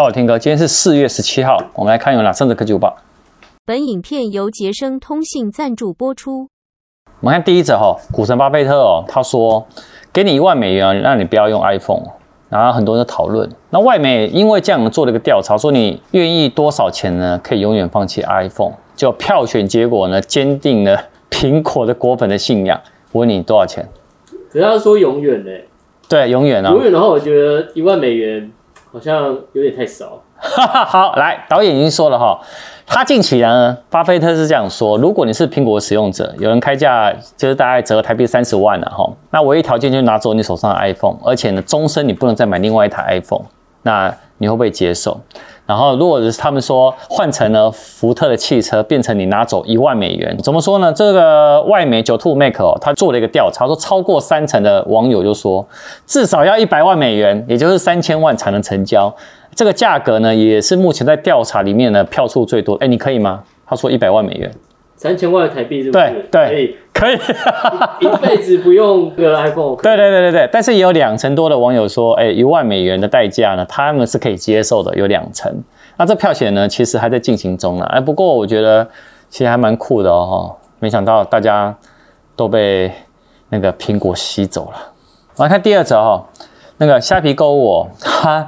赵老天哥，今天是四月十七号，我们来看有哪三则科技午报。本影片由杰生通信赞助播出。我们看第一则哈，股神巴菲特哦，他说给你一万美元，让你不要用 iPhone。然后很多人都讨论，那外媒因为这样做了一个调查，说你愿意多少钱呢？可以永远放弃 iPhone？就票选结果呢，坚定了苹果的果粉的信仰。我问你多少钱？可是他说永远呢？对，永远啊。永远的话，我觉得一万美元好像有点太少。好，来，导演已经说了哈。他近期呢，巴菲特是这样说：如果你是苹果使用者，有人开价就是大概折台币三十万了哈，那唯一条件就是拿走你手上的 iPhone，而且呢，终身你不能再买另外一台 iPhone，那你会不会接受？然后如果是他们说换成了福特的汽车，变成你拿走一万美元，怎么说呢？这个外媒 9to5Mac 哦，他做了一个调查，说超过三成的网友就说至少要一百万美元，也就是三千万才能成交。这个价格呢，也是目前在调查里面呢票数最多。哎，你可以吗？他说一百万美元，三千万台币是不是？对对，可以，可以一，一辈子不用个 iPhone。对对对对对，但是也有两成多的网友说，哎，一万美元的代价呢，他们是可以接受的，有两成。那这票选呢，其实还在进行中呢。哎，不过我觉得其实还蛮酷的哦。没想到大家都被那个苹果吸走了。我来看第二则哦，那个虾皮购物哦，它。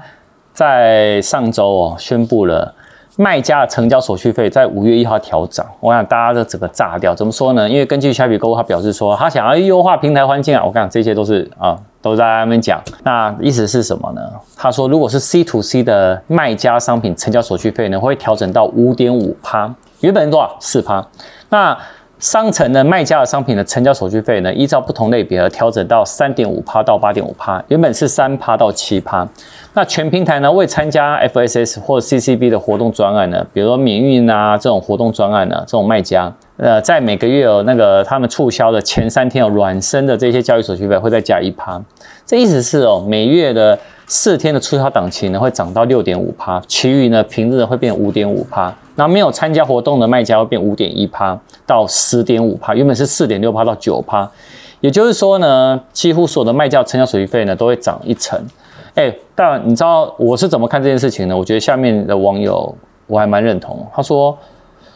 在上周哦，宣布了卖家的成交手续费在五月一号调涨，我想大家都整个炸掉。怎么说呢？因为根据虾皮购物，他表示说他想要优化平台环境啊。我跟你讲，这些都是啊，都在外面讲。那意思是什么呢？他说，如果是 C to C 的卖家商品成交手续费呢，会调整到五点五趴，原本是多少？四趴。那商城的卖家的商品的成交手续费呢，依照不同类别而调整到三点五趴到八点五趴，原本是三趴到七趴。那全平台呢，未参加 FSS 或 CCB 的活动专案呢，比如说免运啊这种活动专案呢，这种卖家，呃，在每个月有那个他们促销的前三天有软升的这些交易手续费会再加一趴，这意思是哦，每月的四天的促销档期呢会涨到六点五趴，其余呢平日会变五点五趴。那没有参加活动的卖家会变五点一趴到十点五趴，原本是四点六趴到九趴，也就是说呢，几乎所有的卖家成交手续费呢都会涨一成。哎，但你知道我是怎么看这件事情呢？我觉得下面的网友我还蛮认同，他说，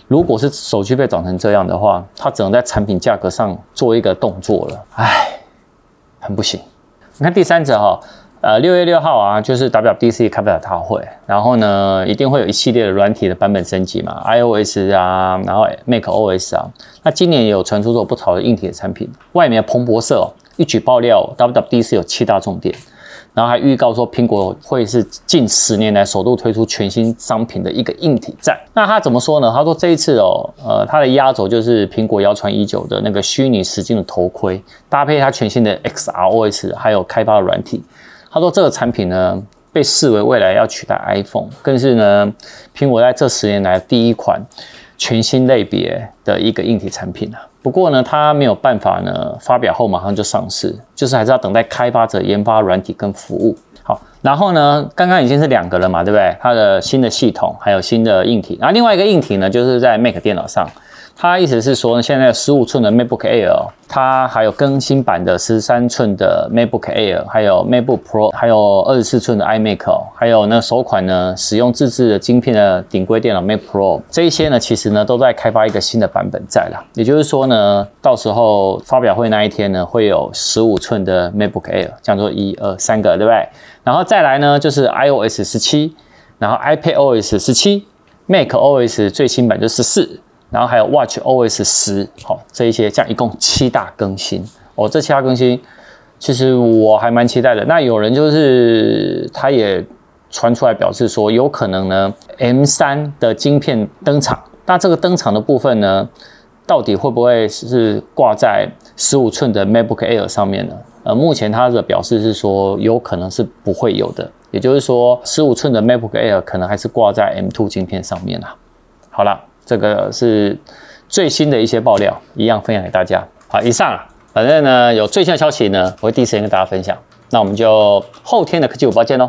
如果是手续费涨成这样的话，他只能在产品价格上做一个动作了，哎，很不行。你看第三者哈。呃，六月六号啊，就是 WWDC 开发者大会，然后呢，一定会有一系列的软体的版本升级嘛，iOS 啊，然后 macOS 啊，那今年也有传出过不少的硬体的产品。外面的彭博社哦，一举爆料，WWDC 有七大重点，然后还预告说苹果会是近十年来首度推出全新商品的一个硬体战。那他怎么说呢？他说这一次哦，呃，他的压轴就是苹果谣传已久的那个虚拟实境的头盔，搭配它全新的 XROS，还有开发的软体。他说：“这个产品呢，被视为未来要取代 iPhone，更是呢，苹果在这十年来第一款全新类别的一个硬体产品啊。不过呢，它没有办法呢，发表后马上就上市，就是还是要等待开发者研发软体跟服务。好，然后呢，刚刚已经是两个了嘛，对不对？它的新的系统还有新的硬体，然后另外一个硬体呢，就是在 Mac 电脑上。”他意思是说，现在十五寸的 MacBook Air，它还有更新版的十三寸的 MacBook Air，还有 MacBook Pro，还有二十四寸的 iMac，还有那首款呢使用自制的晶片的顶规电脑 Mac Pro，这一些呢其实呢都在开发一个新的版本在啦。也就是说呢，到时候发表会那一天呢，会有十五寸的 MacBook Air，叫做一二三个，对不对？然后再来呢就是 iOS 十七，然后 iPadOS 十七，macOS 最新版就十四。然后还有 Watch OS 十，好，这一些，这样一共七大更新哦。这七大更新，其实我还蛮期待的。那有人就是他也传出来表示说，有可能呢，M 三的晶片登场。那这个登场的部分呢，到底会不会是挂在十五寸的 MacBook Air 上面呢？呃，目前他的表示是说，有可能是不会有的。也就是说，十五寸的 MacBook Air 可能还是挂在 M2 晶片上面啦。好了。这个是最新的一些爆料，一样分享给大家。好，以上，反正呢有最新的消息呢，我会第一时间跟大家分享。那我们就后天的科技午报见喽。